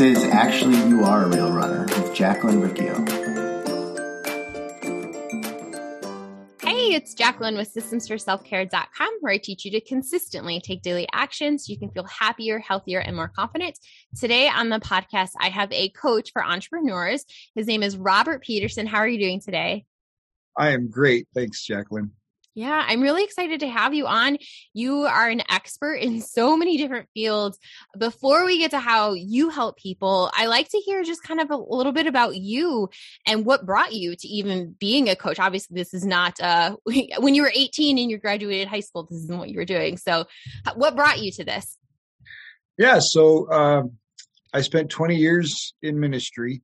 This is Actually You Are a Real Runner with Jacqueline Riccio. Hey, it's Jacqueline with systemsforselfcare.com where I teach you to consistently take daily actions so you can feel happier, healthier, and more confident. Today on the podcast, I have a coach for entrepreneurs. His name is Robert Peterson. How are you doing today? I am great. Thanks, Jacqueline. Yeah, I'm really excited to have you on. You are an expert in so many different fields. Before we get to how you help people, I like to hear just kind of a little bit about you and what brought you to even being a coach. Obviously, this is not uh, when you were 18 and you graduated high school, this isn't what you were doing. So, what brought you to this? Yeah, so um, I spent 20 years in ministry.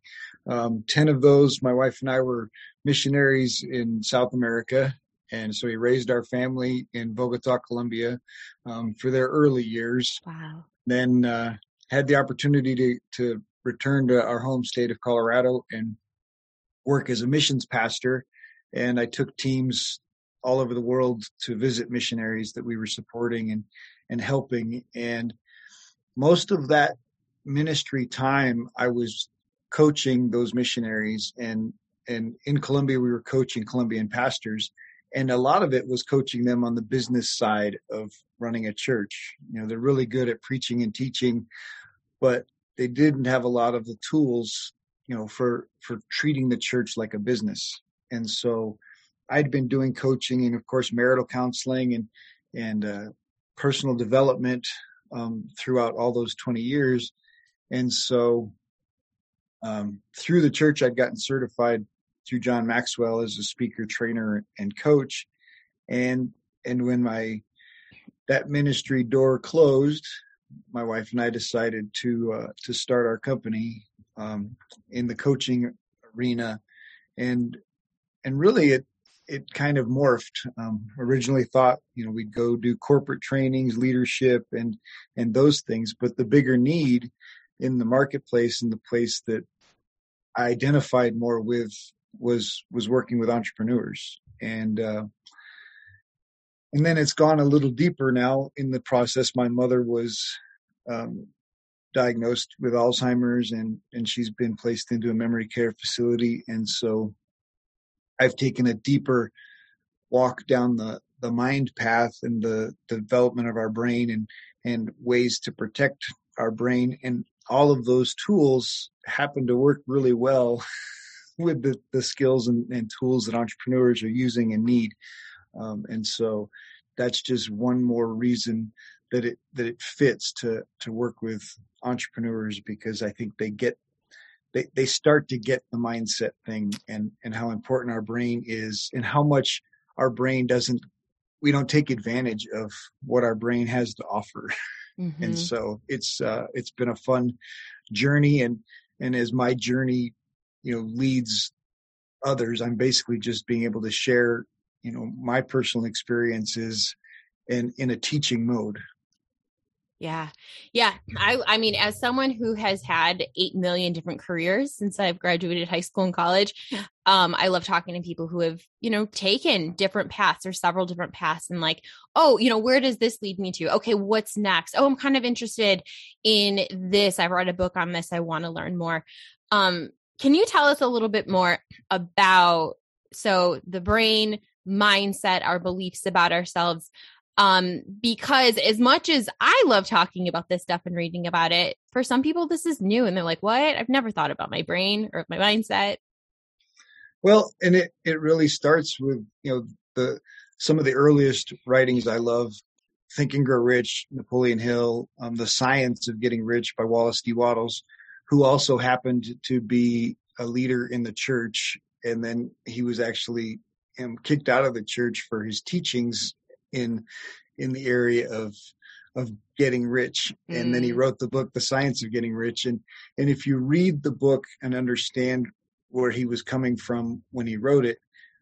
Um, 10 of those, my wife and I were missionaries in South America and so he raised our family in Bogota, Colombia, um, for their early years. Wow. Then uh, had the opportunity to to return to our home state of Colorado and work as a missions pastor. And I took teams all over the world to visit missionaries that we were supporting and and helping. And most of that ministry time, I was coaching those missionaries and and in Colombia we were coaching Colombian pastors and a lot of it was coaching them on the business side of running a church. You know they're really good at preaching and teaching but they didn't have a lot of the tools you know for for treating the church like a business. And so i'd been doing coaching and of course marital counseling and and uh, personal development um, throughout all those 20 years. And so um, through the church i'd gotten certified through John Maxwell as a speaker, trainer, and coach. And and when my that ministry door closed, my wife and I decided to uh, to start our company um, in the coaching arena, and and really it it kind of morphed. Um, originally thought you know we'd go do corporate trainings, leadership, and and those things, but the bigger need in the marketplace and the place that I identified more with was was working with entrepreneurs. And uh, and then it's gone a little deeper now in the process. My mother was um, diagnosed with alzheimer's and and she's been placed into a memory care facility. And so i've taken a deeper walk down the the mind path and the, the development of our brain and and ways to protect our brain. And all of those tools happen to work really well with the, the skills and, and tools that entrepreneurs are using and need. Um, and so that's just one more reason that it that it fits to to work with entrepreneurs because I think they get they they start to get the mindset thing and and how important our brain is and how much our brain doesn't we don't take advantage of what our brain has to offer. Mm-hmm. And so it's uh it's been a fun journey and and as my journey you know leads others i'm basically just being able to share you know my personal experiences in in a teaching mode yeah. Yeah. I I mean, as someone who has had 8 million different careers since I've graduated high school and college, um, I love talking to people who have, you know, taken different paths or several different paths and like, oh, you know, where does this lead me to? Okay, what's next? Oh, I'm kind of interested in this. I've read a book on this. I want to learn more. Um, can you tell us a little bit more about so the brain mindset, our beliefs about ourselves? Um, because as much as I love talking about this stuff and reading about it, for some people this is new and they're like, "What? I've never thought about my brain or my mindset." Well, and it it really starts with you know the some of the earliest writings I love Think and Grow Rich, Napoleon Hill, um, The Science of Getting Rich by Wallace D. Wattles who also happened to be a leader in the church. And then he was actually um, kicked out of the church for his teachings in in the area of of getting rich and mm. then he mm. wrote the book the science of getting rich and and if you read the book and understand where he was coming from when he wrote it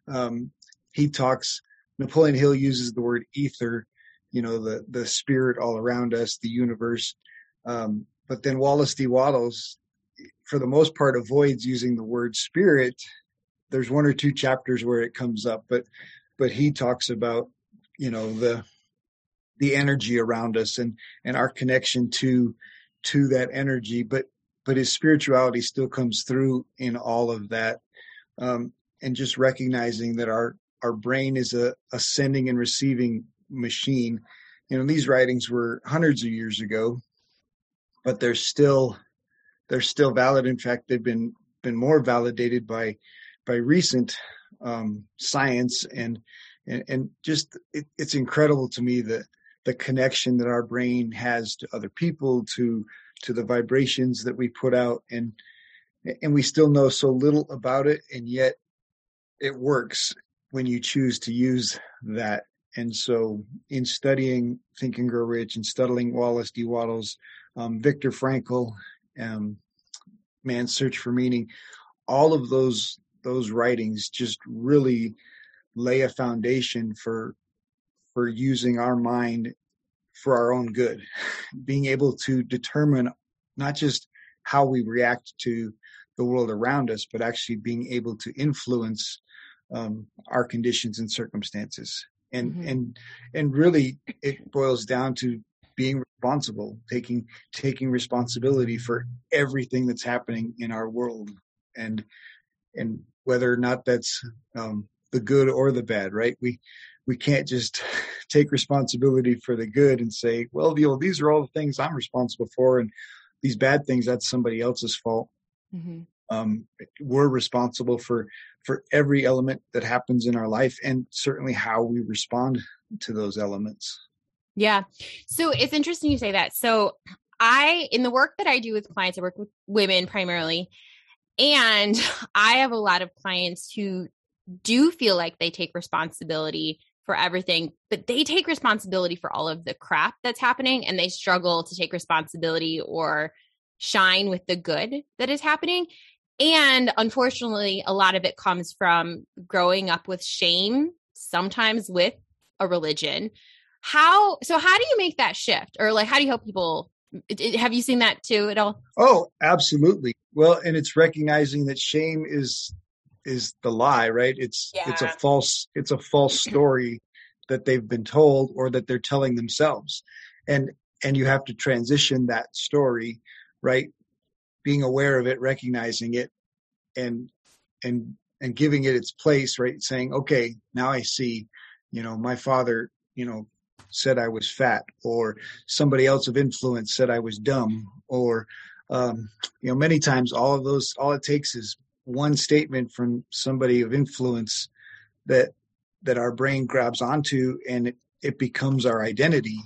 um, he talks napoleon hill uses the word ether you know the the spirit all around us the universe um, but then Wallace D. Wattles, for the most part, avoids using the word spirit. There's one or two chapters where it comes up, but but he talks about you know the the energy around us and and our connection to to that energy. But but his spirituality still comes through in all of that. Um, and just recognizing that our our brain is a, a sending and receiving machine. You know, these writings were hundreds of years ago, but they're still they're still valid. In fact, they've been been more validated by by recent um, science and and, and just it, it's incredible to me that the connection that our brain has to other people to to the vibrations that we put out and and we still know so little about it and yet it works when you choose to use that and so in studying think and grow rich and studying wallace d wattles um, viktor frankl um, man's search for meaning. All of those those writings just really lay a foundation for for using our mind for our own good. Being able to determine not just how we react to the world around us but actually being able to influence um, our conditions and circumstances. And mm-hmm. and and really it boils down to being responsible taking taking responsibility for everything that's happening in our world and and whether or not that's um, the good or the bad, right? We we can't just take responsibility for the good and say, well, you know, these are all the things I'm responsible for, and these bad things that's somebody else's fault. Mm-hmm. Um, we're responsible for for every element that happens in our life, and certainly how we respond to those elements. Yeah, so it's interesting you say that. So I, in the work that I do with clients, I work with women primarily. And I have a lot of clients who do feel like they take responsibility for everything, but they take responsibility for all of the crap that's happening and they struggle to take responsibility or shine with the good that is happening. And unfortunately, a lot of it comes from growing up with shame, sometimes with a religion. How so how do you make that shift or like how do you help people have you seen that too at all? Oh, absolutely. Well, and it's recognizing that shame is is the lie, right? It's yeah. it's a false it's a false story that they've been told or that they're telling themselves. And and you have to transition that story, right? Being aware of it, recognizing it and and and giving it its place, right? Saying, "Okay, now I see, you know, my father, you know, said I was fat, or somebody else of influence said I was dumb, or um, you know, many times all of those, all it takes is one statement from somebody of influence that that our brain grabs onto, and it, it becomes our identity.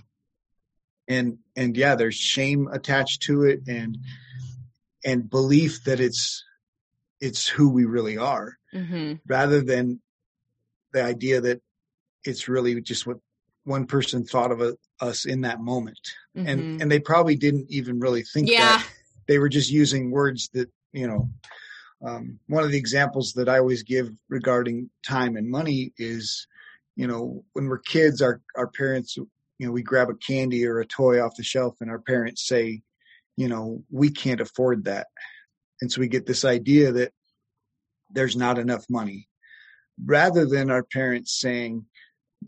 And and yeah, there's shame attached to it, and and belief that it's it's who we really are, mm-hmm. rather than the idea that it's really just what one person thought of a, us in that moment mm-hmm. and and they probably didn't even really think yeah. that they were just using words that you know um, one of the examples that i always give regarding time and money is you know when we're kids our our parents you know we grab a candy or a toy off the shelf and our parents say you know we can't afford that and so we get this idea that there's not enough money rather than our parents saying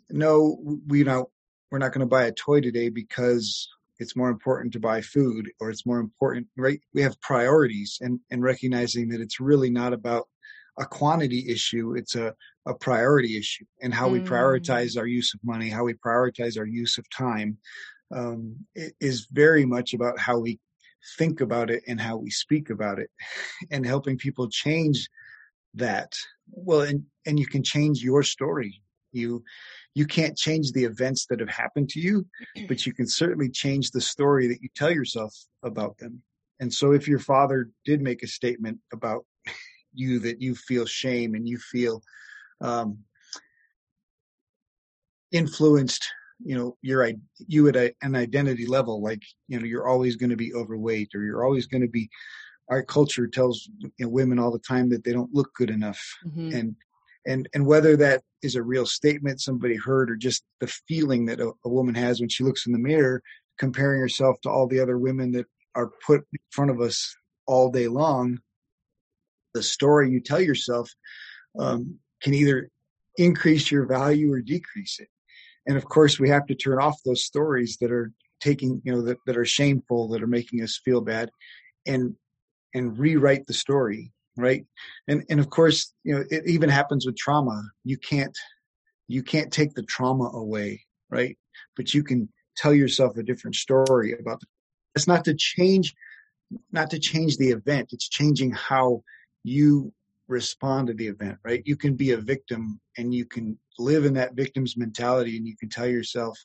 no, we don't. We're not going to buy a toy today because it's more important to buy food, or it's more important. Right? We have priorities, and and recognizing that it's really not about a quantity issue; it's a a priority issue, and how mm. we prioritize our use of money, how we prioritize our use of time, um, is very much about how we think about it and how we speak about it, and helping people change that. Well, and and you can change your story. You you can't change the events that have happened to you, but you can certainly change the story that you tell yourself about them. And so if your father did make a statement about you that you feel shame and you feel um, influenced, you know, you're you at a, an identity level, like you know, you're always going to be overweight or you're always going to be. Our culture tells you know, women all the time that they don't look good enough, mm-hmm. and and and whether that is a real statement somebody heard or just the feeling that a, a, woman has when she looks in the mirror comparing herself to all the other women that are put in front of us all day long the story you tell yourself um, can either increase your value or decrease it. And of course we have to turn off those stories that are taking you know that, that are shameful that are making us feel bad and and rewrite the story right? And and of course you know it even happens with trauma. You can't you can't take the trauma away right? But you can tell yourself a different story about it's not to change not to change the event. It's changing how you respond to the event right? You can be a victim and you can live in that victim's mentality and you can tell yourself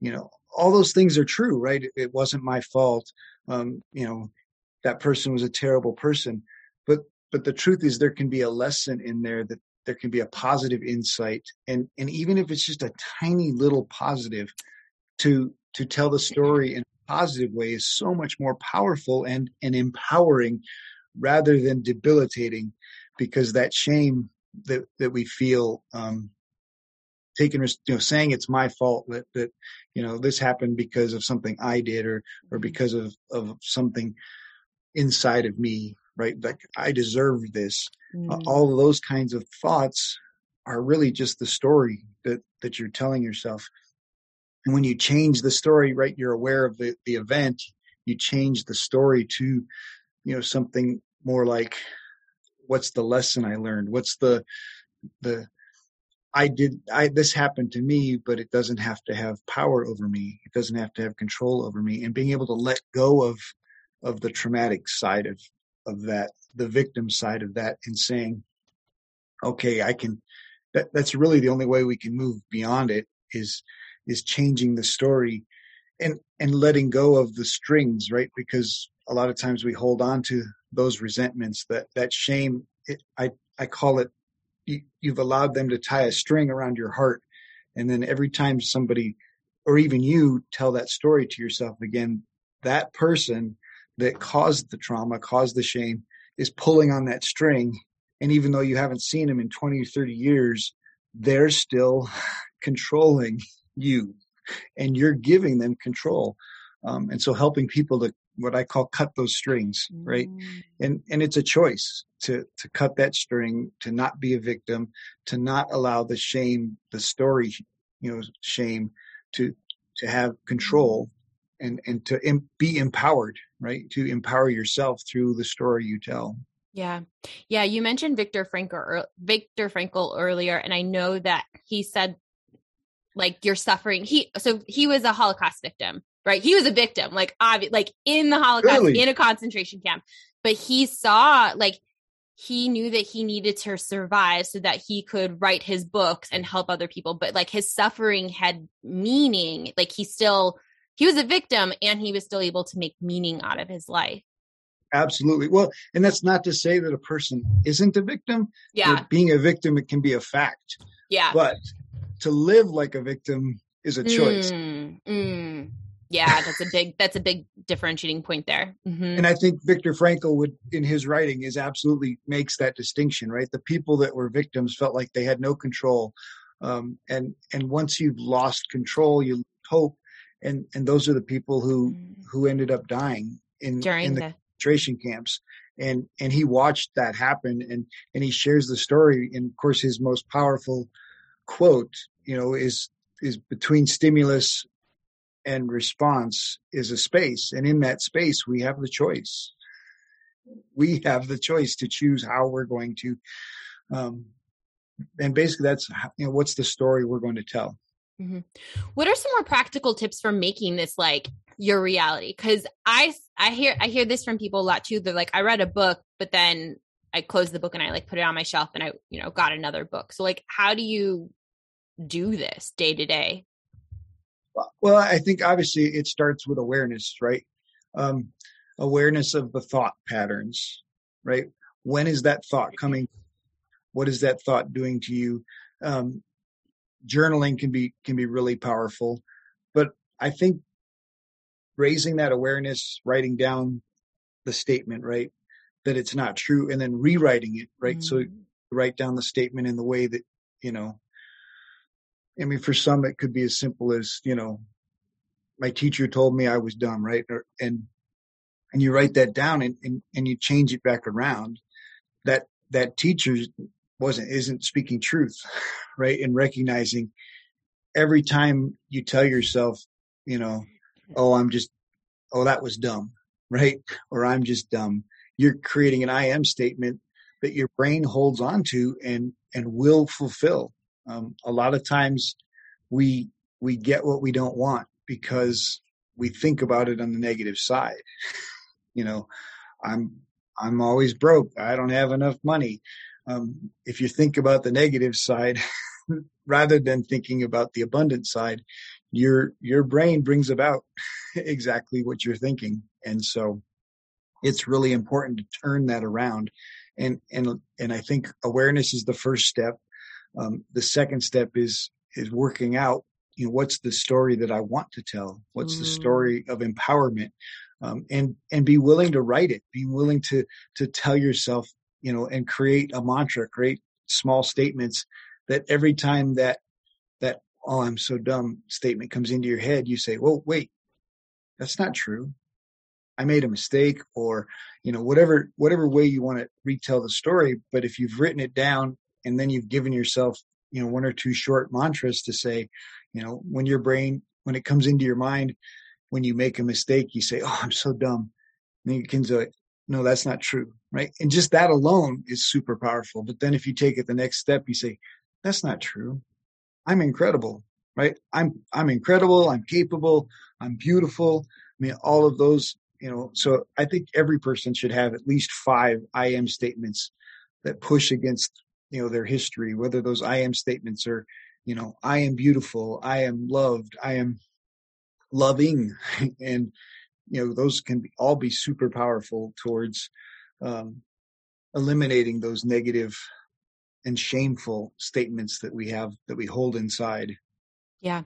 you know all those things are true right? It, it wasn't my fault. Um you know that person was a terrible person. But but the truth is there can be a lesson in there that there can be a positive insight. And and even if it's just a tiny little positive to to tell the story in a positive way is so much more powerful and and empowering rather than debilitating because that shame that that we feel um taking you know saying it's my fault that that you know this happened because of something i did or or because of of something inside of me right? Like I deserve this. Mm. Uh, all of those kinds of thoughts are really just the story that that you're telling yourself. And when you change the story, right, you're aware of the the event. You change the story to, you know, something more like, what's the lesson I learned? What's the the I did I this happened to me, but it doesn't have to have power over me. It doesn't have to have control over me. And being able to let go of of the traumatic side of of that, the victim side of that, and saying, okay, I can. That, that's really the only way we can move beyond it is is changing the story and and letting go of the strings right because a lot of times we hold on to those resentments that that shame it, i i call it you, you've allowed them to tie a string around your heart and then every time somebody or even you tell that story to yourself again that person that caused the trauma, caused the shame, is pulling on that string. And even though you haven't seen them in 20 or 30 years, they're still controlling you and you're giving them control. Um, and so helping people to what I call cut those strings, right? Mm. And and it's a choice to to cut that string, to not be a victim, to not allow the shame, the story, you know, shame to to have control and and to be empowered right to empower yourself through the story you tell. Yeah. Yeah you mentioned Viktor Frankl Victor Frankl earlier and i know that he said like you're suffering. He so he was a holocaust victim right? He was a victim like obvi- like in the holocaust really? in a concentration camp but he saw like he knew that he needed to survive so that he could write his books and help other people but like his suffering had meaning like he still he was a victim and he was still able to make meaning out of his life. Absolutely. Well and that's not to say that a person isn't a victim. Yeah. Being a victim it can be a fact. Yeah. But to live like a victim is a choice. Mm, mm. yeah that's a big that's a big differentiating point there. Mm-hmm. and i think Viktor Frankl would in his writing is absolutely makes that distinction right? The people that were victims felt like they had no control. Um, and and once you've lost control you hope and and those are the people who mm. who ended up dying in During in the, the concentration camps. And and he watched that happen and and he shares the story. And of course his most powerful quote you know is is between stimulus and response is a space and in that space we have the choice. We have the choice to choose how we're going to um and basically that's you know what's the story we're going to tell Mm-hmm. What are some more practical tips for making this like your reality? Because I I hear I hear this from people a lot too. They're like, I read a book, but then I closed the book and I like put it on my shelf and I you know got another book. So like, how do you do this day to day? Well, I think obviously it starts with awareness, right? Um, awareness of the thought patterns, right? When is that thought coming? What is that thought doing to you? Um, journaling can be can be really powerful but i think raising that awareness writing down the statement right that it's not true and then rewriting it right mm-hmm. so write down the statement in the way that you know i mean for some it could be as simple as you know my teacher told me i was dumb right or, and and you write that down and, and and you change it back around that that teacher wasn't isn't speaking truth right and recognizing every time you tell yourself you know oh i'm just oh that was dumb right or i'm just dumb you're creating an I am statement that your brain holds on to and and will fulfill. Um, a lot of times we we get what we don't want because we think about it on the negative side. you know, I'm I'm always broke. I don't have enough money. Um, if you think about the negative side rather than thinking about the abundant side, your your brain brings about exactly what you're thinking, and so it's really important to turn that around. And and and I think awareness is the first step. Um, the second step is is working out. You know, what's the story that I want to tell? What's mm. the story of empowerment? Um, and and be willing to write it. Be willing to to tell yourself, you know, and create a mantra, create small statements that every time that that oh I'm so dumb statement comes into your head, you say, well, wait, that's not true. I made a mistake or, you know, whatever, whatever way you want to retell the story. But if you've written it down and then you've given yourself, you know, one or two short mantras to say, you know, when your brain, when it comes into your mind, when you make a mistake, you say, Oh, I'm so dumb. And you can say, no, that's not true. Right. And just that alone is super powerful. But then if you take it the next step, you say, that's not true. I'm incredible. Right. I'm, I'm incredible. I'm capable. I'm beautiful. I mean, all of those you know so i think every person should have at least five i am statements that push against you know their history whether those i am statements are you know i am beautiful i am loved i am loving and you know those can be, all be super powerful towards um, eliminating those negative and shameful statements that we have that we hold inside yeah.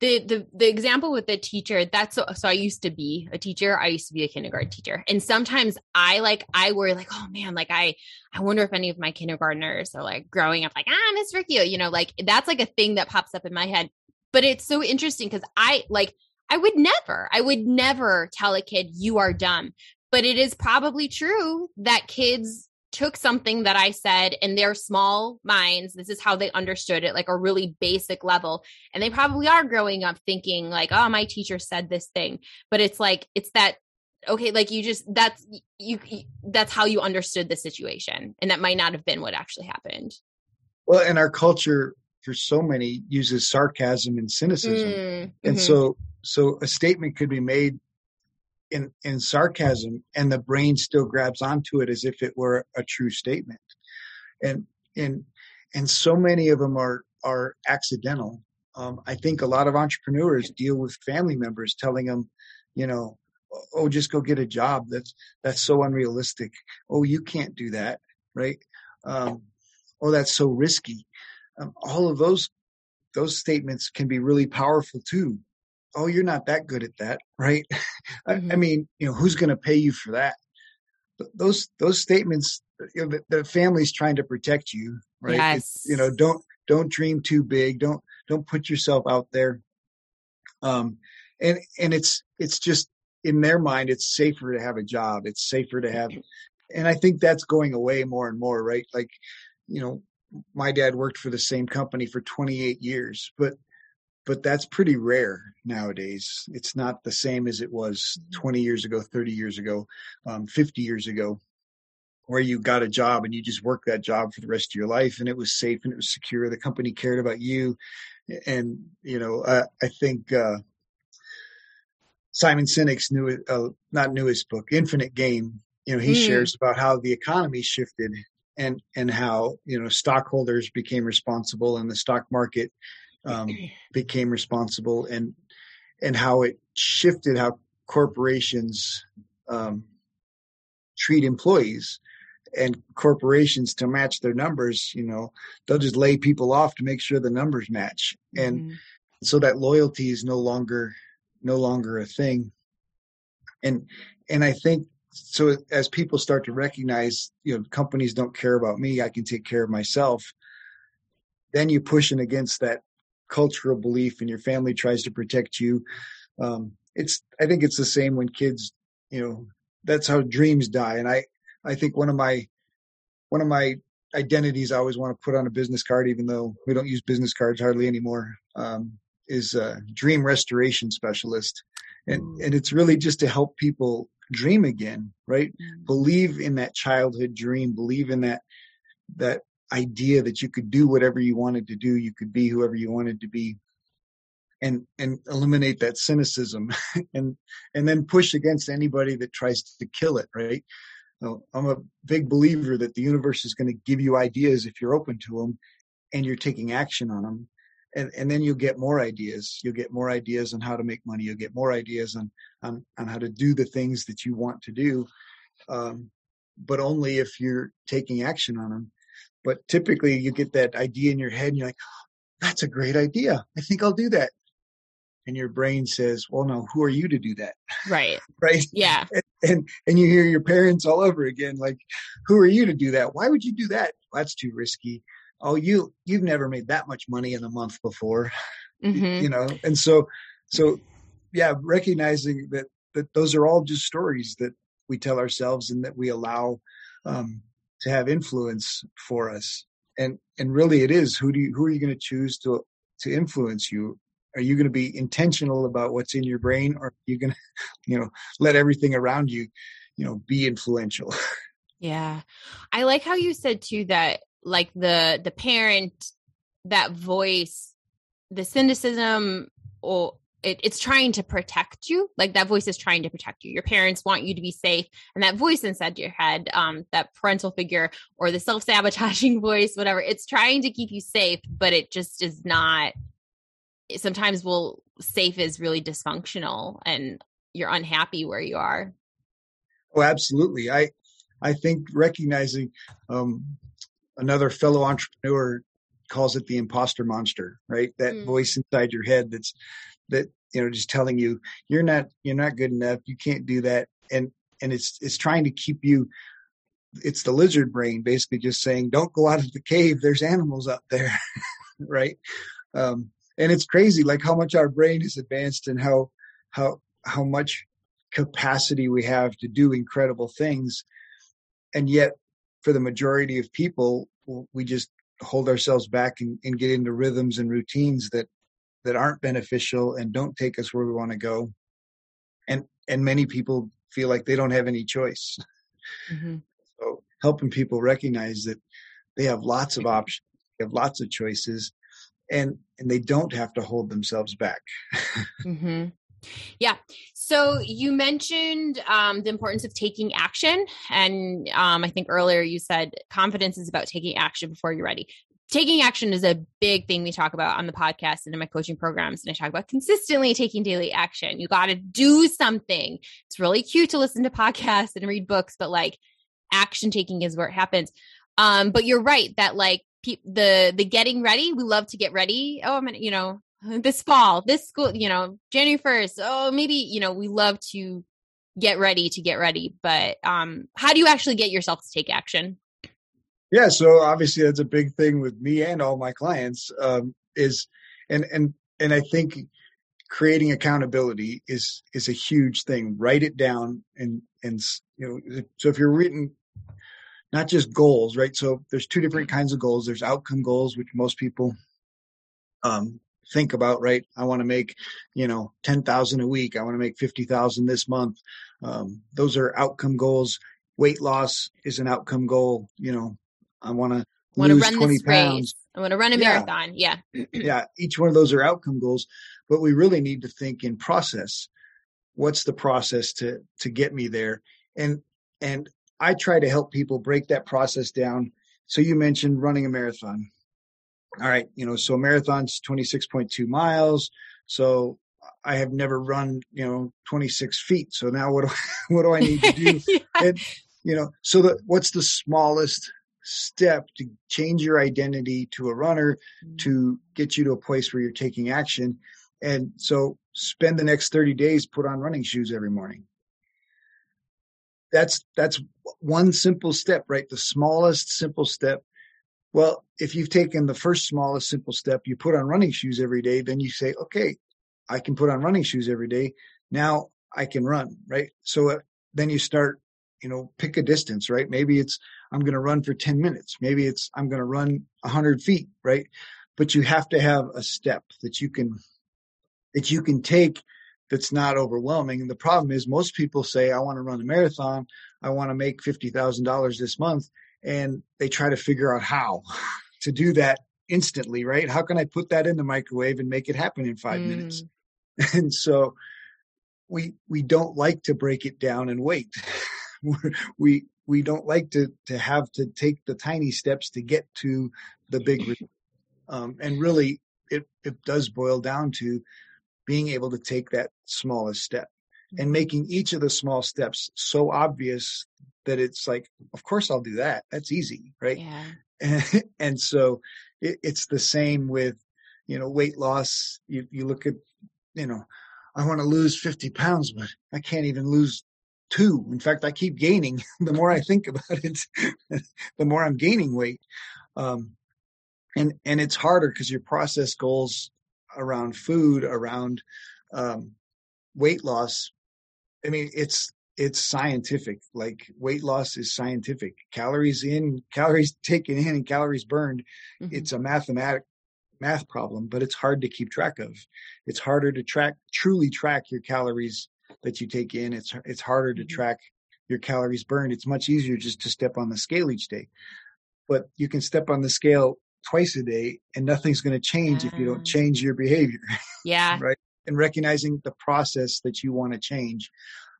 The the the example with the teacher, that's so, so I used to be a teacher. I used to be a kindergarten teacher. And sometimes I like I worry like, oh man, like I I wonder if any of my kindergartners are like growing up like, ah, Miss Riccio, you know, like that's like a thing that pops up in my head. But it's so interesting because I like I would never, I would never tell a kid you are dumb. But it is probably true that kids took something that I said in their small minds, this is how they understood it, like a really basic level. And they probably are growing up thinking, like, oh, my teacher said this thing. But it's like, it's that, okay, like you just, that's, you, that's how you understood the situation. And that might not have been what actually happened. Well, and our culture for so many uses sarcasm and cynicism. Mm, and mm-hmm. so, so a statement could be made in in sarcasm and the brain still grabs onto it as if it were a true statement. And and and so many of them are are accidental. Um, i think a lot of entrepreneurs deal with family members telling them you know oh just go get a job. That's that's so unrealistic. Oh you can't do that right? Um, oh that's so risky. Um, all of those those statements can be really powerful too oh, you're not that good at that, right? Mm-hmm. I, I, mm-hmm. mean, you know, who's going to pay you for that? Those those statements, you know, the, the family's trying to protect you, right? Yes. you know, don't don't dream too big. Don't don't put yourself out there. Um, and and it's it's just in their mind, it's safer to have a job. It's safer to have, and I think that's going away more and more, right? Like, you know, my dad worked for the same company for 28 years, but but that's pretty rare nowadays. It's not the same as it was mm-hmm. 20 years ago, 30 years ago, um, 50 years ago, where you got a job and you just worked that job for the rest of your life and it was safe and it was secure. The company cared about you. And, you know, uh, I think, uh, Simon Sinek's new, uh, not newest book, Infinite Game, you know, he mm. shares about how the economy shifted and, and how, you know, stockholders became responsible and the stock market um, became responsible and and how it shifted how corporations um, treat employees and corporations to match their numbers you know they'll just lay people off to make sure the numbers match and mm-hmm. so that loyalty is no longer no longer a thing and and i think so as people start to recognize you know companies don't care about me i can take care of myself then you're pushing against that cultural belief and your family tries to protect you. Um, it's, I think it's the same when kids, you know, that's how dreams die. And I, I think one of my, one of my identities I always want to put on a business card, even though we don't use business cards hardly anymore, um, is a dream restoration specialist. And, and it's really just to help people dream again, right? Mm. Believe in that childhood dream, believe in that that idea that you could do whatever you wanted to do, you could be whoever you wanted to be. And and eliminate that cynicism and and then push against anybody that tries to kill it, right? So I'm a big believer that the universe is going to give you ideas if you're open to them and you're taking action on them and, and then you'll get more ideas. You'll get more ideas on how to make money. You'll get more ideas on on, on how to do the things that you want to do, um, but only if you're taking action on them. But typically, you get that idea in your head, and you're like, "That's a great idea. I think I'll do that." And your brain says, "Well, no. Who are you to do that?" Right. right. Yeah. And, and and you hear your parents all over again, like, "Who are you to do that? Why would you do that? That's too risky." oh you you've never made that much money in a month before Mhm. you know and so so yeah recognizing that that those are all just stories that we tell ourselves and that we allow um to have influence for us. And and really it is who do you who are you going to choose to to influence you? Are you going to be intentional about what's in your brain or are you going to you know let everything around you you know be influential? Yeah. I like how you said too that like the the parent that voice the cynicism or it, it's trying to protect you like that voice is trying to protect you your parents want you to be safe and that voice inside your head um that parental figure or the self-sabotaging voice whatever it's trying to keep you safe but it just is not sometimes will safe is really dysfunctional and you're unhappy where you are Oh, absolutely. I I think recognizing um, another fellow entrepreneur calls it the imposter monster, right? That Mm. voice inside your head that's that you know just telling you you're not you're not good enough, you can't do that, and and it's it's trying to keep you. It's the lizard brain basically just saying, "Don't go out of the cave. There's animals up there," right? Um, and it's crazy, like how much our brain is advanced and how how how much capacity we have to do incredible things and yet for the majority of people we just hold ourselves back and, and get into rhythms and routines that that aren't beneficial and don't take us where we want to go and and many people feel like they don't have any choice Mhm. so helping people recognize that they have lots of options they have lots of choices and and they don't have to hold themselves back hmm Yeah. So you mentioned um, the importance of taking action. And um, I think earlier you said confidence is about taking action before you're ready. Taking action is a big thing we talk about on the podcast and in my coaching programs. And I talk about consistently taking daily action. You got to do something. It's really cute to listen to podcasts and read books, but like action taking is where it happens. Um, but you're right that like pe- the the getting ready, we love to get ready. Oh, I'm gonna, you know, this fall, this school, you know, January 1st. Oh, maybe, you know, we love to get ready to get ready, but um how do you actually get yourself to take action? Yeah, so obviously that's a big thing with me and all my clients um, is, and and and I think creating accountability is is a huge thing. Write it down and and you know so if you're written not just goals, right? So there's two different kinds of goals. There's outcome goals, which most people um, think about, right? I want to make you know ten thousand a week. I want to make fifty thousand this month. Um, those are outcome goals. Weight loss is an outcome goal. You know, I want to I lose run 20 this pounds. race. I want to run a Yeah. marathon. Yeah. yeah, each one of those are outcome goals, but we really need to think in process. What's the process to to get me there? And and I try to help people break that process down. So you mentioned running a marathon. All right, you know, so a marathon's 26.2 miles. So I have never run, you know, 26 feet. So now what do what do I need to do? and you know so the what's the smallest step to change your identity to a runner to get you to a place where you're taking action. And so spend the next 30 days put on running shoes every morning. That's that's one simple step right? The smallest simple step. Well if you've taken the first smallest simple step you put on running shoes every day then you say okay i can put on running shoes every day. Now i can run right? So uh, then you start you know pick a distance right? Maybe it's i'm going to run for 10 minutes maybe it's i'm going to run 100 feet right but you have to have a step that you can that you can take that's not overwhelming. And the problem is most people say, I want to run a marathon. I want to make $50,000 this month. And they try to figure out how to do that instantly, right? How can I put that in the microwave and make it happen in five mm. minutes? And so we, we don't like to break it down and wait. we, we don't like to, to have to take the tiny steps to get to the big, um, and really it, it does boil down to being able to take that smallest step and mm-hmm. making each of the small steps so obvious that it's like, of course I'll do that. That's easy, right? Yeah. And, and so it, it's the same with, you know, weight loss. You, you look at, you know, I want to lose 50 pounds, but I can't even lose two. In fact, I keep gaining. the more I think about it, the more I'm gaining weight. Um, and, and it's harder because your process goals around food, around um, weight loss. I mean, it's it's scientific. Like weight loss is scientific. Calories in, calories taken in, and calories burned. Mm-hmm. It's a mathematic math problem, but it's hard to keep track of. It's harder to track truly track your calories that you take in. It's it's harder to mm-hmm. track your calories burned. It's much easier just to step on the scale each day. But you can step on the scale twice a day and nothing's going to change if you don't change your behavior. Yeah. right. And recognizing the process that you want to change.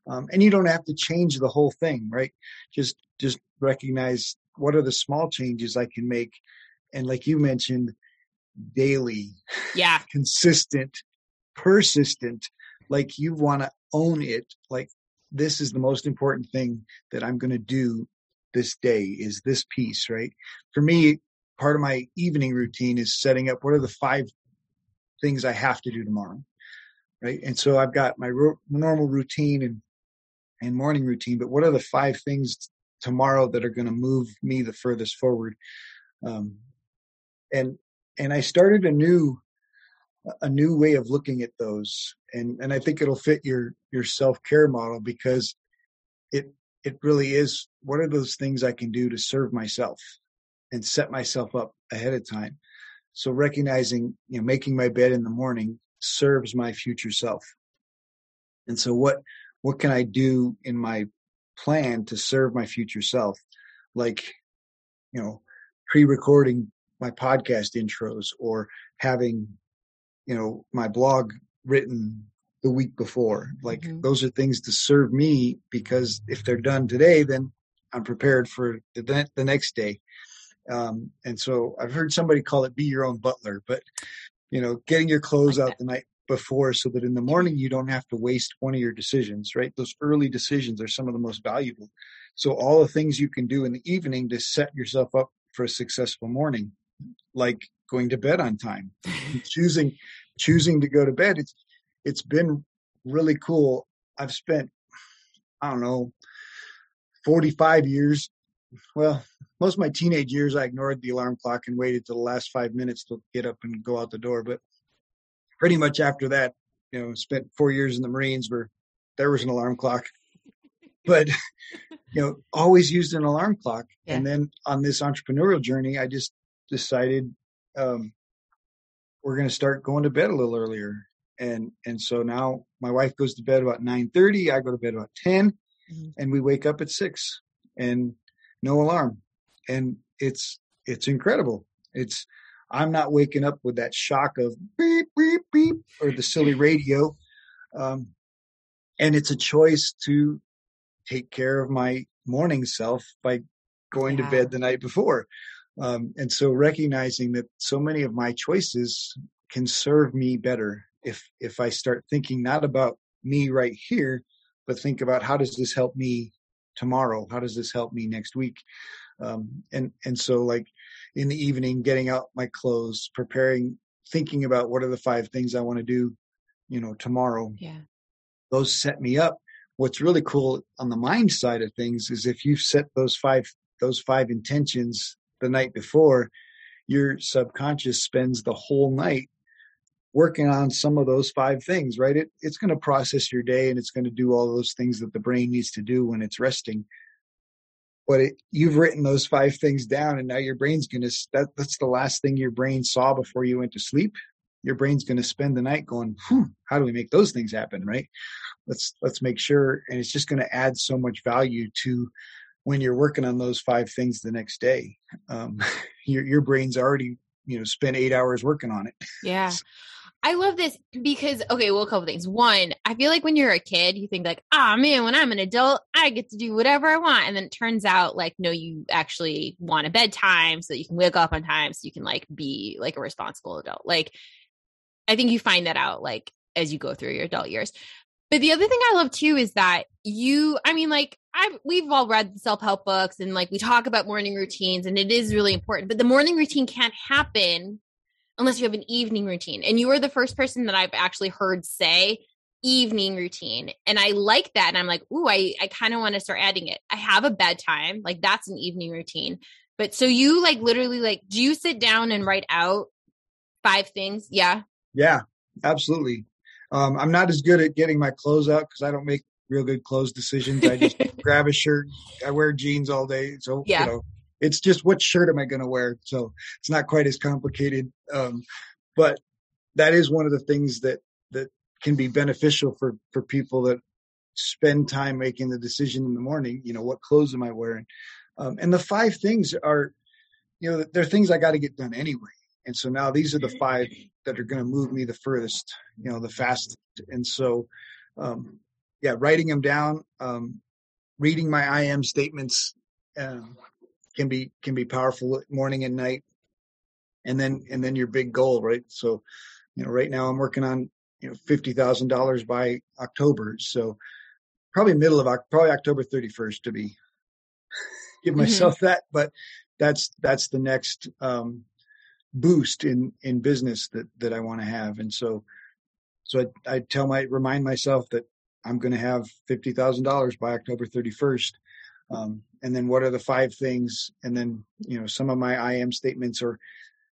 Um, and you don't have to change the whole thing, right? Just, just recognize what are the small changes I can make. And like you mentioned, daily, yeah, consistent, persistent, like you want to own it. Like this is the most important thing that I'm going to do this day is this piece, right? For me, part of my evening routine is setting up what are the five things I have to do tomorrow. Right. And so I've got my ro- normal routine and, and morning routine, but what are the five things tomorrow that are going to move me the furthest forward? Um, and, and I started a new, a new way of looking at those. And, and I think it'll fit your, your self-care model because it, it really is what are those things I can do to serve myself and set myself up ahead of time. So recognizing, you know, making my bed in the morning serves my future self. And so what, what can I do in my plan to serve my future self? Like, you know, pre-recording my podcast intros or having, you know, my blog written the week before. Like mm-hmm. those are things to serve me because if they're done today, then I'm prepared for the, the next day. Um, and so I've heard somebody call it be your own butler, but you know, getting your clothes out the night before so that in the morning you don't have to waste one of your decisions, right? Those early decisions are some of the most valuable. So all the things you can do in the evening to set yourself up for a successful morning, like going to bed on time, choosing, choosing to go to bed. It's, it's been really cool. I've spent, I don't know, 45 years well, most of my teenage years, I ignored the alarm clock and waited till the last five minutes to get up and go out the door. But pretty much after that, you know, spent four years in the Marines where there was an alarm clock. But, you know, always used an alarm clock. Yeah. And then on this entrepreneurial journey, I just decided um, we're going to start going to bed a little earlier. And and so now my wife goes to bed about nine thirty. I go to bed about 10 mm-hmm. and we wake up at six. And no alarm. And it's, it's incredible. It's, I'm not waking up with that shock of beep, beep, beep, or the silly radio. Um, and it's a choice to take care of my morning self by going yeah. to bed the night before. Um, and so recognizing that so many of my choices can serve me better if, if I start thinking not about me right here, but think about how does this help me tomorrow? How does this help me next week? Um, and and so like in the evening, getting out my clothes, preparing, thinking about what are the five things I want to do, you know, tomorrow. Yeah, those set me up. What's really cool on the mind side of things is if you've set those five those five intentions the night before, your subconscious spends the whole night working on some of those five things, right? It, it's going to process your day and it's going to do all those things that the brain needs to do when it's resting. But it, you've written those five things down and now your brain's going to, that, that's the last thing your brain saw before you went to sleep. your brain's going to spend the night going, how do we make those things happen? Right. Let's, let's make sure. And it's just going to add so much value to when you're working on those five things the next day. Um, your, your brain's already, you know, spent eight hours working on it. Yeah. I love this because okay, well, a couple things. One, I feel like when you're a kid, you think like, oh man, when I'm an adult, I get to do whatever I want. And then it turns out like, no, you actually want a bedtime so that you can wake up on time so you can like be like a responsible adult. Like I think you find that out like as you go through your adult years. But the other thing I love too is that you, I mean, like I've we've all read self help books and like we talk about morning routines and it is really important. But the morning routine can't happen unless you have an evening routine. And you are the first person that I've actually heard say evening routine. And I like that. And I'm like, ooh, I, I kind of want to start adding it. I have a bedtime, like that's an evening routine. But so you like literally like, do you sit down and write out five things? Yeah. Yeah, absolutely. Um, I'm not as good at getting my clothes out because I don't make real good clothes decisions. I just grab a shirt. I wear jeans all day. So, yeah. you know, it's just what shirt am I going to wear? So it's not quite as complicated. Um, but that is one of the things that, that can be beneficial for, for people that spend time making the decision in the morning. You know, what clothes am I wearing? Um, and the five things are, you know, they're things I got to get done anyway. And so now these are the five that are going to move me the furthest, you know, the fastest. And so, um, yeah, writing them down, um, reading my I am statements, um, can be can be powerful morning and night and then and then your big goal right so you know right now i'm working on you know fifty thousand dollars by october so probably middle of probably october 31st to be give mm-hmm. myself mm-hmm. that but that's that's the next um boost in in business that that i want to have and so so I, I tell my remind myself that i'm going to have fifty thousand dollars by october 31st um, and then what are the five things? And then you know some of my i am statements are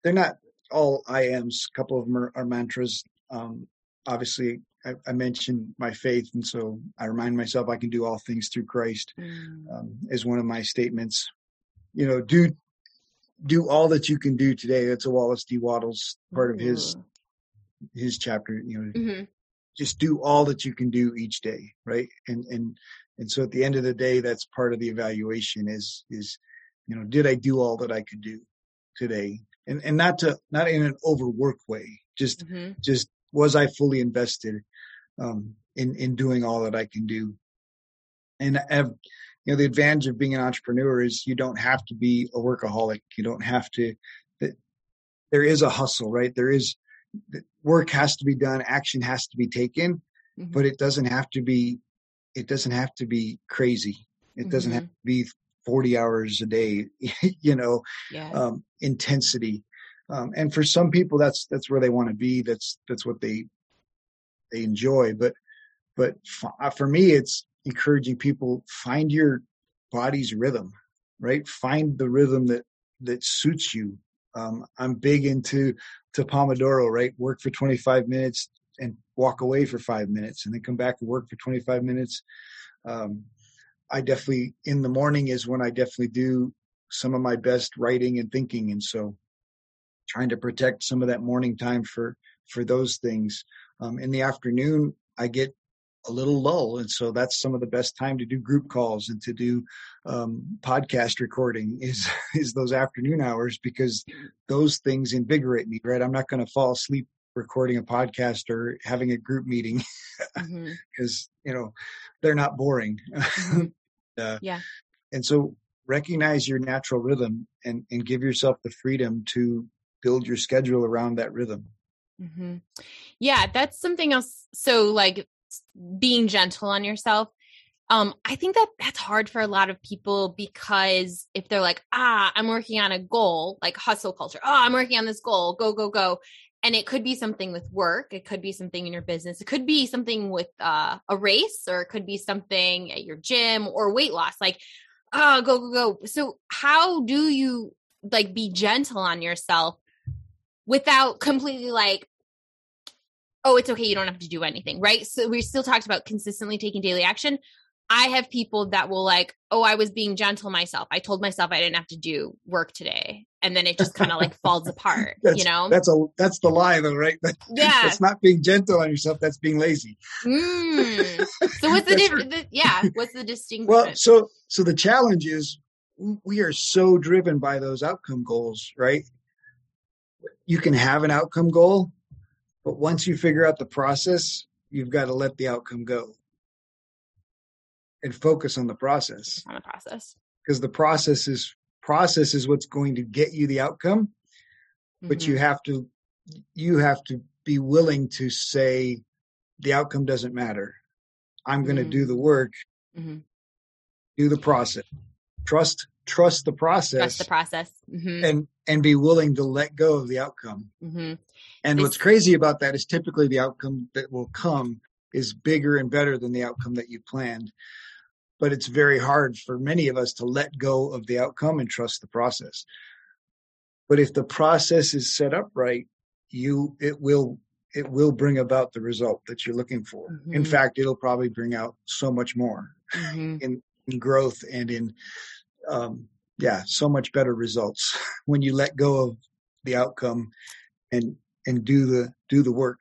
they're not all i ams. A couple of them are, are mantras. Um, obviously I, I, mentioned my faith and so i remind myself i can do all things through christ mm. um, is one of my statements. You know do do all that you can do today. That's a wallace d. Wattles part of his his chapter you know. Mm-hmm. Just do all that you can do each day right? And and and so at the end of the day that's part of the evaluation is is you know did i do all that i could do today? And and not to not in an overwork way just mm-hmm. just was i fully invested um in in doing all that i can do? And I've you know the advantage of being an entrepreneur is you don't have to be a workaholic. You don't have to there is a hustle right? There is work has to be done action has to be taken mm-hmm. but it doesn't have to be it doesn't have to be crazy. It mm-hmm. doesn't have mm-hmm. to be 40 hours a day, you know, yeah. um, intensity. Um, and for some people, that's, that's where they want to be. That's, that's what they, they enjoy. But, but uh, for me, it's encouraging people find your body's rhythm, right? Find the rhythm that, that suits you. Um, I'm big into, to Pomodoro, right? Work for 25 minutes, and walk away for five minutes and then come back and work for 25 minutes. Um, I definitely, in the morning is when I definitely do some of my best writing and thinking. And so trying to protect some of that morning time for, for those things. Um, in the afternoon, I get a little lull. And so that's some of the best time to do group calls and to do um, podcast recording is, is those afternoon hours because those things invigorate me, right? I'm not going to fall asleep recording a podcast or having a group meeting because mm-hmm. you know they're not boring mm-hmm. uh, yeah and so recognize your natural rhythm and and give yourself the freedom to build your schedule around that rhythm mm-hmm. yeah that's something else so like being gentle on yourself um, I think that that's hard for a lot of people because if they're like, ah, I'm working on a goal, like hustle culture. Oh, I'm working on this goal. Go, go, go and it could be something with work it could be something in your business it could be something with uh, a race or it could be something at your gym or weight loss like oh go go go so how do you like be gentle on yourself without completely like oh it's okay you don't have to do anything right so we still talked about consistently taking daily action I have people that will like, oh, I was being gentle myself. I told myself I didn't have to do work today. And then it just kind of like falls apart, you know? That's a that's the lie though, right? That, yeah. That's not being gentle on yourself, that's being lazy. Mm. So what's the difference? Yeah, what's the distinction? Well, so so the challenge is we are so driven by those outcome goals, right? You can have an outcome goal, but once you figure out the process, you've got to let the outcome go and focus on the process. On the process. Because the process is process is what's going to get you the outcome, mm-hmm. but you mm-hmm. have to you have to be willing to say the outcome doesn't matter. I'm going to mm-hmm. do the work. Mm-hmm. Do the process. Trust trust the process. Trust the process. Mm-hmm. And and be willing to let go of the outcome. Mm-hmm. And this, what's crazy about that is typically the outcome that will come is bigger and better than the outcome that you planned but it's very hard for many of us to let go of the outcome and trust the process. But if the process is set up right, you it will it will bring about the result that you're looking for. Mm-hmm. In fact, it'll probably bring out so much more mm-hmm. in, in growth and in um, yeah, so much better results when you let go of the outcome and and do the do the work.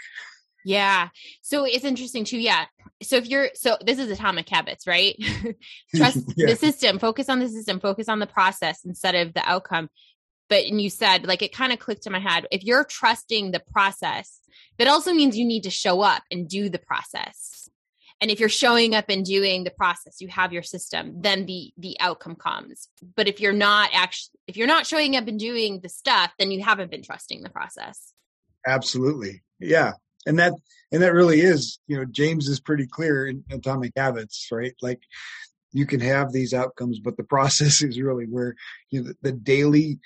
Yeah. So it's interesting too. Yeah. So if you're, so this is atomic habits, right? Trust yeah. the system, focus on the system, focus on the process instead of the outcome. But, and you said, like, it kind of clicked in my head. If you're trusting the process, that also means you need to show up and do the process. And if you're showing up and doing the process, you have your system, then the, the outcome comes. But if you're not actually, if you're not showing up and doing the stuff, then you haven't been trusting the process. Absolutely. Yeah and that and that really is you know james is pretty clear in atomic habits right like you can have these outcomes but the process is really where you know the, the daily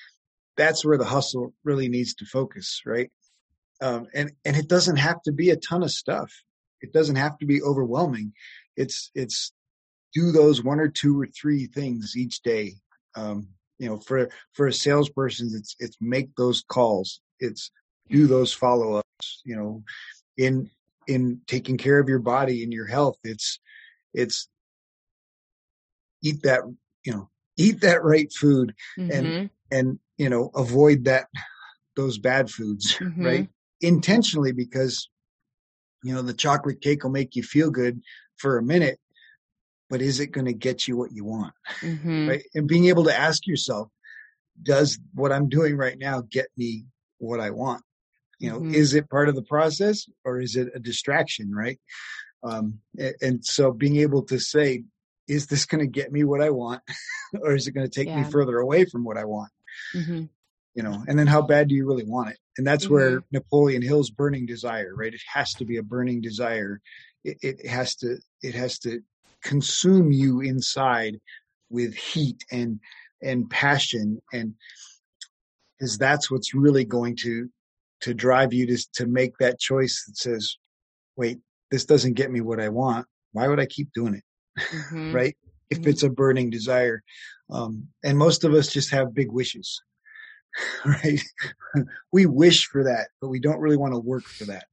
that's where the hustle really needs to focus right um, and and it doesn't have to be a ton of stuff it doesn't have to be overwhelming. It's it's do those one or two or three things each day um, you know for for a salesperson it's it's make those calls. It's do those follow-ups you know in in taking care of your body and your health. It's it's eat that you know eat that right food mm-hmm. and and you know avoid that those bad foods mm-hmm. right intentionally because you know the chocolate cake will make you feel good for a minute but is it going to get you what you want mm-hmm. right and being able to ask yourself does what i'm doing right now get me what i want you know mm-hmm. is it part of the process or is it a distraction right um, and, and, so being able to say is this going to get me what i want or is it going to take yeah. me further away from what i want mm-hmm. you know and then how bad do you really want it and that's mm-hmm. where napoleon hill's burning desire right it has to be a burning desire it, it has to it has to consume you inside with heat and and passion and because that's what's really going to to drive you to to make that choice that says, "Wait, this doesn't get me what I want. Why would I keep doing it?" Mm-hmm. right? If mm-hmm. it's a burning desire, um, and most of us just have big wishes, right? we wish for that, but we don't really want to work for that.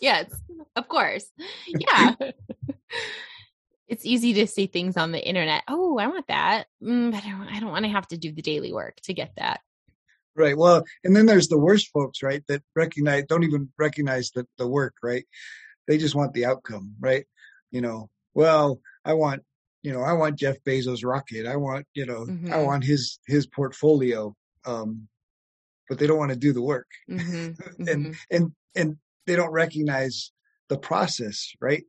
yes, of course. Yeah. it's easy to see things on the internet. Oh, I want that, mm, but I don't, I don't want to have to do the daily work to get that. Right. Well, and then there's the worst folks, right? That recognize, don't even recognize the, the work, right? They just want the outcome, right? You know, well, I want, you know, I want Jeff Bezos rocket. I want, you know, mm-hmm. I want his, his portfolio. Um, but they don't want to do the work. Mm-hmm. and, mm-hmm. and, and they don't recognize the process, right?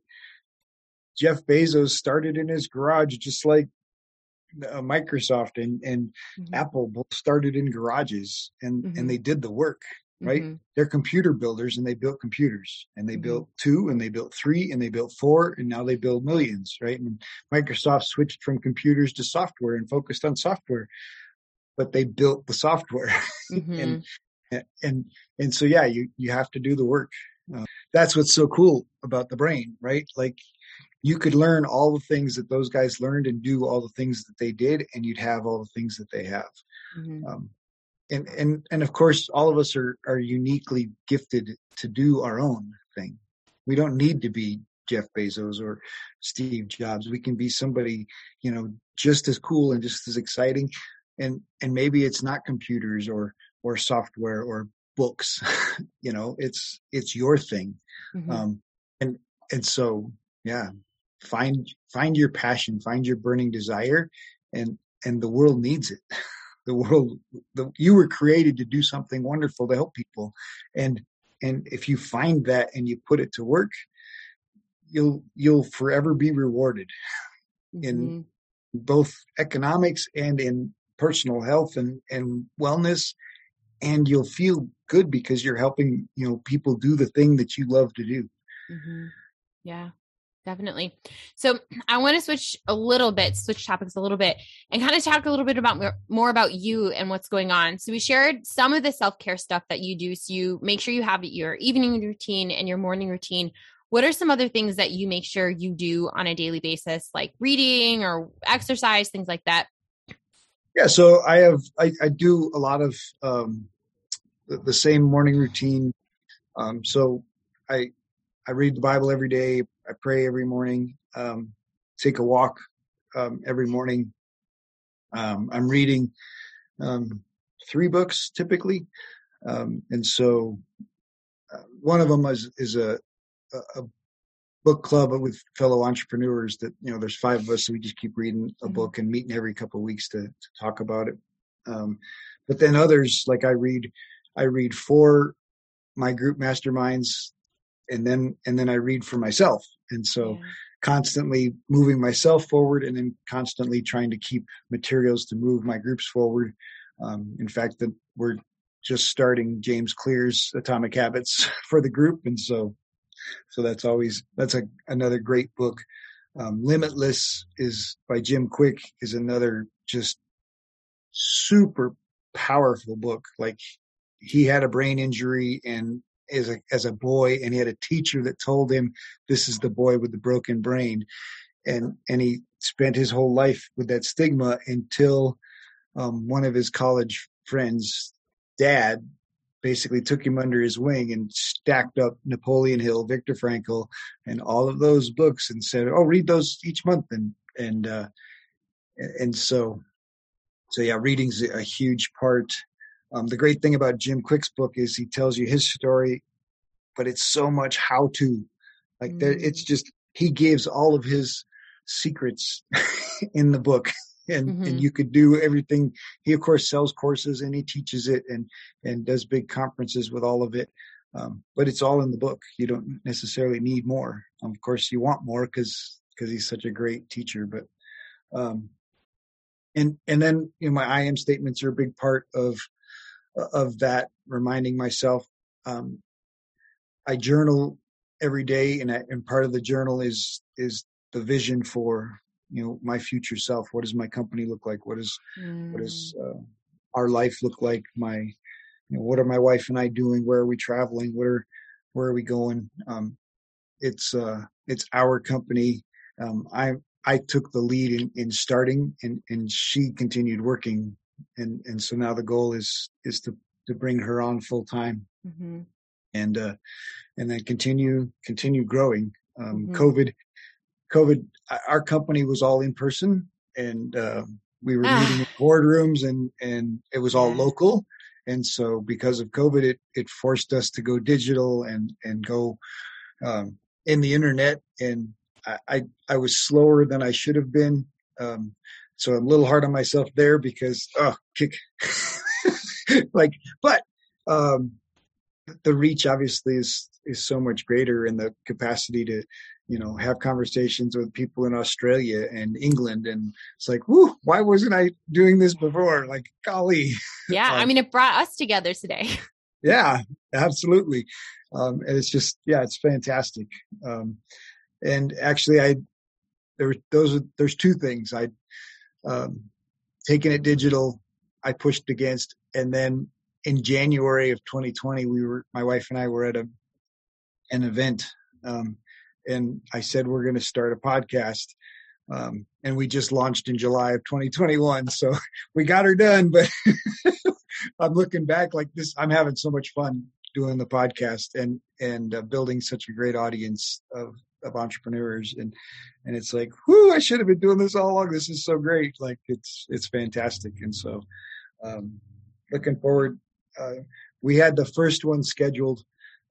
Jeff Bezos started in his garage just like uh, Microsoft and, and mm-hmm. Apple both started in garages and, mm-hmm. and they did the work, right? Mm-hmm. They're computer builders and they built computers and they built mm-hmm. two and they built three and they built four and now they build millions, right? And Microsoft switched from computers to software and focused on software, but they built the software and, mm-hmm. and, and so, yeah, you, you have to do the work. Uh, that's what's so cool about the brain, right? Like you could learn all the things that those guys learned and do all the things that they did and you'd have all the things that they have mm-hmm. um, and and and of course all of us are are uniquely gifted to do our own thing we don't need to be Jeff Bezos or Steve Jobs. We can be somebody, you know, just as cool and just as exciting. And and maybe it's not computers or or software or books. you know, it's it's your thing. Mm-hmm. Um, and and so yeah, find find your passion, find your burning desire, and and the world needs it. The world, the, you were created to do something wonderful to help people, and and if you find that and you put it to work, you'll you'll forever be rewarded mm-hmm. in both economics and in personal health and and wellness and you'll feel good because you're helping you know people do the thing that you love to do. Mm-hmm. yeah definitely. So i want to switch a little bit switch topics a little bit and kind of talk a little bit about more about you and what's going on. So we shared some of the self-care stuff that you do so you make sure you have your evening routine and your morning routine. What are some other things that you make sure you do on a daily basis like reading or exercise things like that yeah so i have i, I do a lot of um, the, the, same morning routine. Um, so i i read the bible every day i pray every morning um, take a walk um, every morning. Um, i'm reading um, three books typically. And so uh, one of them is, is a, a book club with fellow entrepreneurs that you know there's five of us so we just keep reading a mm-hmm. book and meeting every couple of weeks to, to talk about it um, but then others like i read i read for my group masterminds and then and then i read for myself and so yeah. constantly moving myself forward and then constantly trying to keep materials to move my groups forward um, in fact that we're just starting james clear's atomic habits for the group and so so that's always that's a another great book. Um, Limitless is by Jim Kwik is another just super powerful book. Like he had a brain injury and as a as a boy, and he had a teacher that told him this is the boy with the broken brain, and and he spent his whole life with that stigma until um, one of his college friends' dad basically took him under his wing and stacked up Napoleon Hill, Viktor Frankl, and all of those books and said, "Oh, read those each month." And and uh, and so so yeah, reading's a huge part. Um, the great thing about Jim Kwik's book is he tells you his story, but it's so much how to. Like mm. there, it's mm. just he gives all of his secrets in the book and mm-hmm. and you could do everything. He of course sells courses and he teaches it and and does big conferences with all of it um, but it's all in the book. You don't necessarily need more. Um, of course you want more because because he's such a great teacher but um and and then you know my i am statements are a big part of of that reminding myself um i journal every day and I, and part of the journal is is the vision for you know my future self what does my company look like? What is mm. what does uh, our life look like? My you know what are my wife and i doing? Where are we traveling? Where where are we going? Um it's uh it's our company. Um i i took the lead in in starting and and she continued working. And and so now the goal is is to to bring her on full time. Mm-hmm. and uh and then continue continue growing. Um mm-hmm. covid COVID, our company was all in person, and uh, we were ah. meeting in boardrooms, and and it was all local. And so, because of COVID, it it forced us to go digital and and go um, in the internet. And I, I, I was slower than I should have been. Um, so I'm a little hard on myself there because oh kick, like, but um, the reach obviously is is so much greater, and the capacity to you know, have conversations with people in Australia and England. And it's like, whoo, why wasn't I doing this before? Like, golly. Yeah. um, I mean, it brought us together today. yeah, absolutely. Um, and it's just, yeah, it's fantastic. Um, and actually I, there, those are, there's two things I, um, taking it digital, I pushed against, and then in January of 2020, we were, my wife and I were at a, an event, um, and I said we're going to start a podcast. Um, and we just launched in July of 2021, so we got her done. But I'm looking back like this. I'm having so much fun doing the podcast and and uh, building such a great audience of of entrepreneurs and and it's like whoo i should have been doing this all along this is so great like it's it's fantastic and so um looking forward uh we had the first one scheduled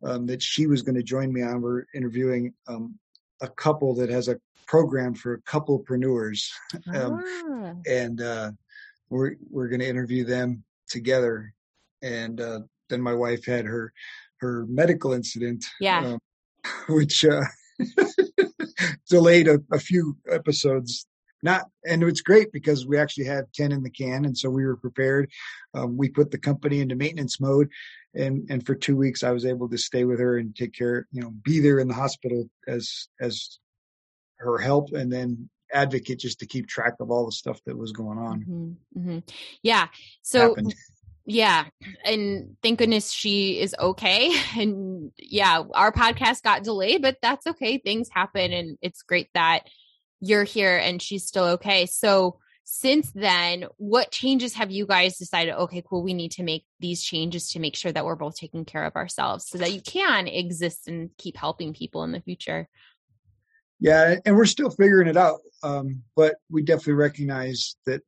um that she was going to join me on we're interviewing um a couple that has a program for a couplepreneurs um Ah. and uh we're we're going to interview them together and uh then my wife had her her medical incident Yeah. um, which uh delayed a, a few episodes not and it's great because we actually have 10 in the can and so we were prepared um, we put the company into maintenance mode and and for two weeks i was able to stay with her and take care you know be there in the hospital as as her help and then advocate just to keep track of all the stuff that was going on Mhm, mhm. Yeah. So happened. yeah, and thank goodness she is okay. And yeah, our podcast got delayed, but that's okay. Things happen, and it's great that you're here and she's still okay. So since then, what changes have you guys decided? Okay, cool. We need to make these changes to make sure that we're both taking care of ourselves, so that you can exist and keep helping people in the future. Yeah, and we're still figuring it out. Um, but we definitely recognize that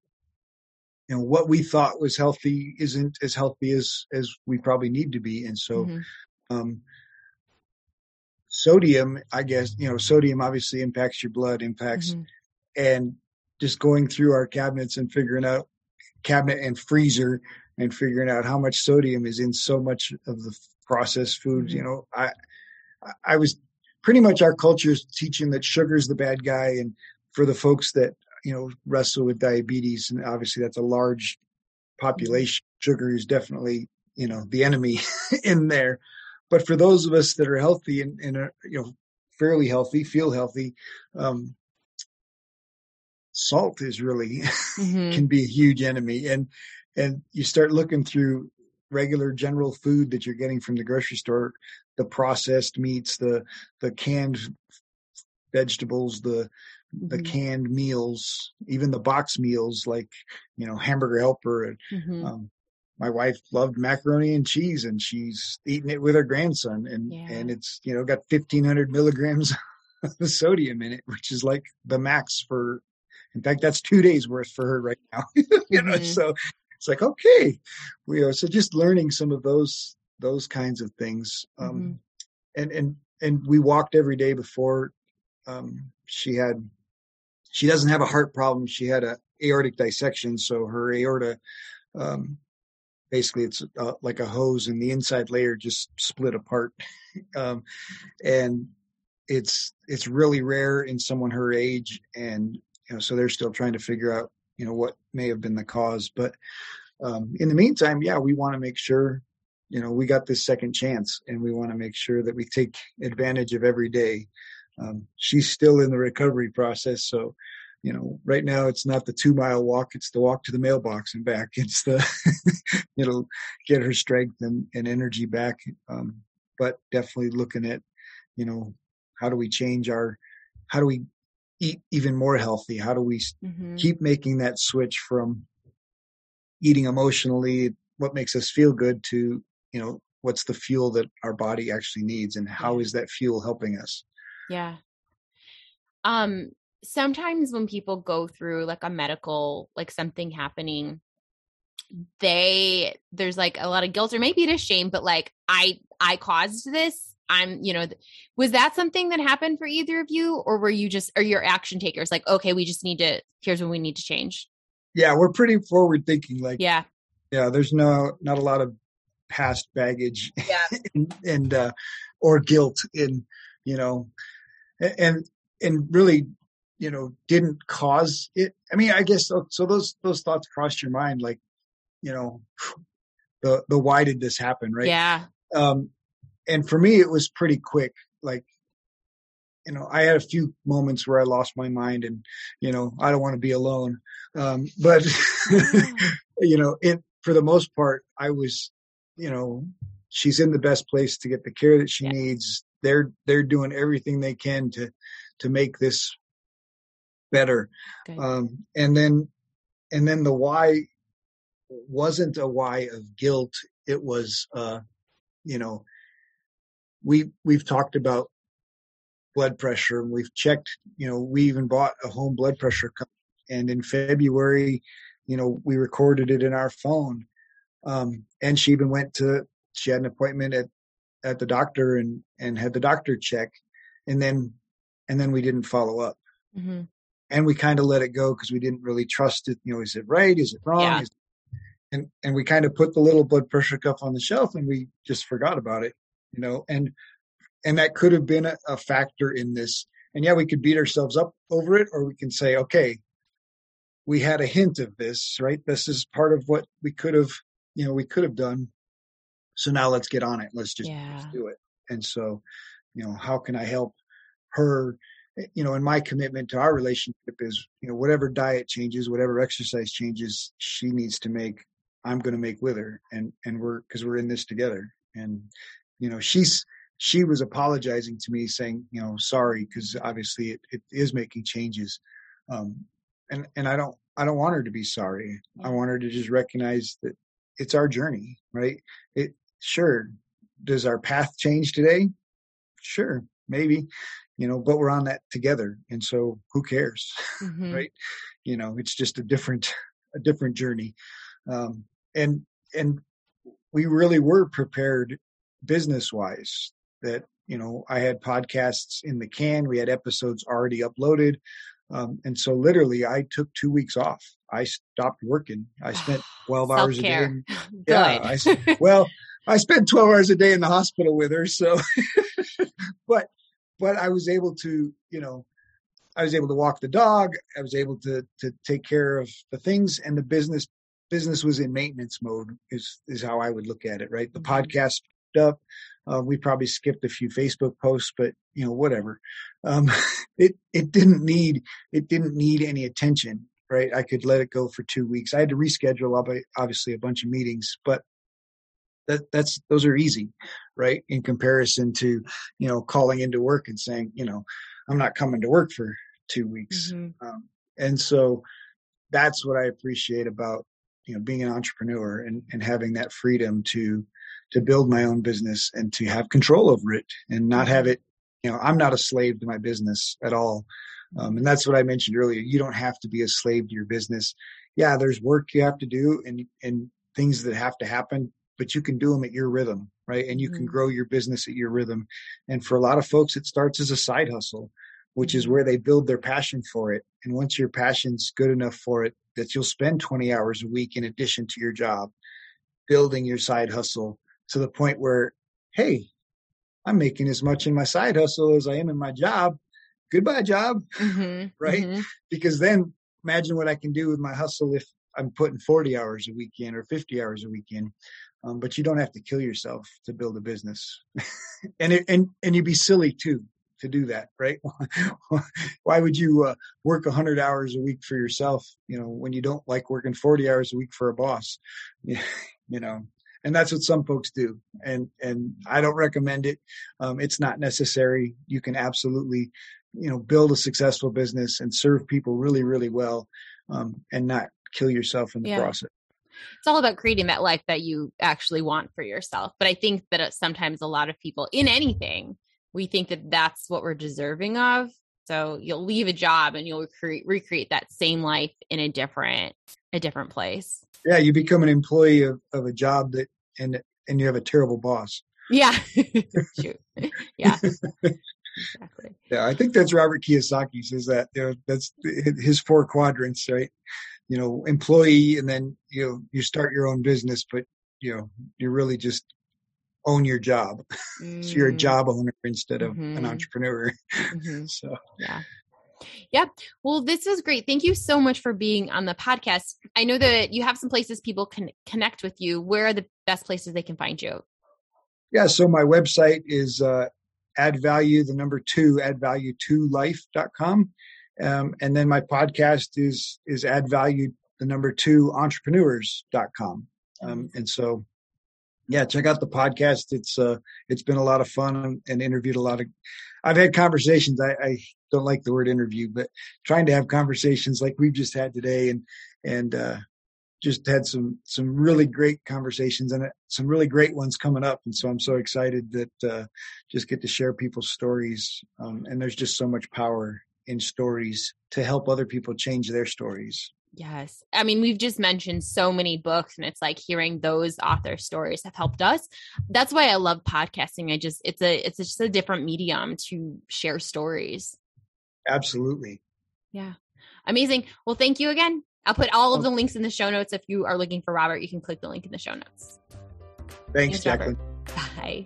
you know what we thought was healthy isn't as healthy as as we probably need to be, and so Mhm. um, sodium, I guess you know, sodium obviously impacts your blood, impacts, Mhm. and just going through our cabinets and figuring out cabinet and freezer and figuring out how much sodium is in so much of the processed foods. You know, I I- I was pretty much our culture is teaching that sugar's the bad guy, and for the folks that you know wrestle with diabetes, and obviously that's a large population, sugar is definitely you know the enemy in there. But for those of us that are healthy and, and are, you know fairly healthy, feel healthy, um, salt is really Mhm. can be a huge enemy and and you start looking through regular general food that you're getting from the grocery store the processed meats the the canned vegetables the the Mhm. canned meals even the box meals like you know hamburger helper and Mhm. um my wife loved macaroni and cheese and she's eating it with her grandson and Yeah. and it's you know got 1500 milligrams of sodium in it which is like the max for in fact that's two days worth for her right now you know Mhm. so it's like okay we are so just learning some of those those kinds of things um Mhm. and and and we walked every day before um she had she doesn't have a heart problem she had a aortic dissection so her aorta um basically it's uh, like a hose and the inside layer just split apart um and it's it's really rare in someone her age and you know so they're still trying to figure out you know what may have been the cause but um in the meantime yeah we want to make sure you know we got this second chance and we want to make sure that we take advantage of every day. Um she's still in the recovery process so you know right now it's not the two mile walk it's the walk to the mailbox and back. It's the it'll get her strength and, and energy back um but definitely looking at you know how do we change our how do we eat even more healthy how do we Mhm. keep making that switch from eating emotionally what makes us feel good to you know what's the fuel that our body actually needs and how is that fuel helping us Yeah. Um sometimes when people go through like a medical like something happening they there's like a lot of guilt or maybe it is shame but like I I caused this. I'm, you know, th- was that something that happened for either of you or were you just are your action takers like okay, we just need to here's what we need to change. yeah we're pretty forward thinking like Yeah. yeah there's no not a lot of past baggage Yeah. and, and uh or guilt in you know and and really you know didn't cause it i mean i guess so, so those those thoughts crossed your mind like you know the the why did this happen right Yeah. um and for me it was pretty quick like you know i had a few moments where i lost my mind and you know i don't want to be alone um but you know it for the most part i was you know she's in the best place to get the care that she Yeah. needs. They're they're doing everything they can to to make this better um and then and then the why wasn't a why of guilt. It was uh you know we we've talked about blood pressure and we've checked, you know, we even bought a home blood pressure cuff and in February, you know, we recorded it in our phone. Um, and she even went to, she had an appointment at, at the doctor and, and had the doctor check. And then, and then we didn't follow up. Mm-hmm. And we kind of let it go because we didn't really trust it. You know, is it right? Is it wrong? Yeah. Is, and, and we kind of put the little blood pressure cuff on the shelf and we just forgot about it, you know, and, and that could have been a, a factor in this. And yeah, we could beat ourselves up over it, or we can say, okay, we had a hint of this, right? This is part of what we could have, you know, we could have done. So now let's get on it. Let's just Yeah. let's do it. And so, you know, how can I help her? Eh, you know, and my commitment to our relationship is, you know, whatever diet changes, whatever exercise changes she needs to make, I'm going to make with her. And, and we're, cause we're in this together. And, you know, she's, she was apologizing to me saying, you know, sorry, cause obviously it, it is making changes. Um, and and I don't I don't want her to be sorry. I want her to just recognize that it's our journey, right? It sure does our path change today? Sure, maybe, you know, but we're on that together, and so who cares, Mhm. right? You know, it's just a different a different journey, um, and and we really were prepared business wise that you know I had podcasts in the can, we had episodes already uploaded. Um, and so literally I took two weeks off. I stopped working. I spent 12 hours a day. In- Yeah, I well, I spent 12 hours a day in the hospital with her. So, but, but I was able to, you know, I was able to walk the dog. I was able to, to take care of the things and the business, business was in maintenance mode is, is how I would look at it. Right. The Mhm. Podcast up. Uh, we probably skipped a few Facebook posts, but you know, whatever. Um, it, it didn't need, it didn't need any attention, right? I could let it go for two weeks. I had to reschedule obviously a bunch of meetings, but that that's those are easy, right? In comparison to, you know, calling into work and saying, you know, I'm not coming to work for two weeks. Mhm. Um, and so that's what I appreciate about, you know, being an entrepreneur and, and having that freedom to, to build my own business and to have control over it and not have it, you know, I'm not a slave to my business at all. Um, and that's what I mentioned earlier. You don't have to be a slave to your business. Yeah, there's work you have to do and, and things that have to happen, but you can do them at your rhythm, right? And you can Mhm. grow your business at your rhythm. And for a lot of folks, it starts as a side hustle, which is Mhm. where they build their passion for it. And once your passion's good enough for it, that you'll spend 20 hours a week in addition to your job, building your side hustle to the point where, hey, I'm making as much in my side hustle as I am in my job. Goodbye, job. Mhm. Right? Mhm. Because then imagine what I can do with my hustle if I'm putting 40 hours a weekend or 50 hours a weekend. Um, but you don't have to kill yourself to build a business. and it, and and you'd be silly too to do that, right? Why would you uh, work 100 hours a week for yourself, you know, when you don't like working 40 hours a week for a boss? you know, and that's what some folks do and and i don't recommend it um, it's not necessary you can absolutely you know build a successful business and serve people really really well um, and not kill yourself in the Yeah. process it's all about creating that life that you actually want for yourself. But I think that uh, sometimes a lot of people in anything, we think that that's what we're deserving of. So you'll leave a job and you'll recreate, recreate that same life in a different, a different place. yeah you become an employee of, of a job that and and you have a terrible boss Yeah. Shoot. Yeah. exactly. yeah i think that's robert kiyosaki says that you know that's his four quadrants right you know employee and then you know you start your own business but you know you really just own your job so you're a Mm, job owner instead of an Mhm. entrepreneur mhm. so Yeah. Yeah. Well, this was great. Thank you so much for being on the podcast. I know that you have some places people can connect with you. Where are the best places they can find you? yeah so my website is uh add value the number two add value to life.com um, and then my podcast is is add value the number two entrepreneurs.com um, and so yeah check out the podcast it's uh it's been a lot of fun and, and interviewed a lot of i've had conversations I, I don't like the word interview but trying to have conversations like we've just had today and and uh just had some some really great conversations and some really great ones coming up and so i'm so excited that uh, just get to share people's stories um, and there's just so much power in stories to help other people change their stories Yes. I mean, we've just mentioned so many books and it's like hearing those author stories have helped us. That's why I love podcasting. I just it's a it's just a different medium to share stories. Absolutely. Yeah. Amazing. Well, thank you again. I'll put all of the links in the show notes. If you are looking for Robert, you can click the link in the show notes. Thanks, Thanks Jacqueline. Robert. Bye.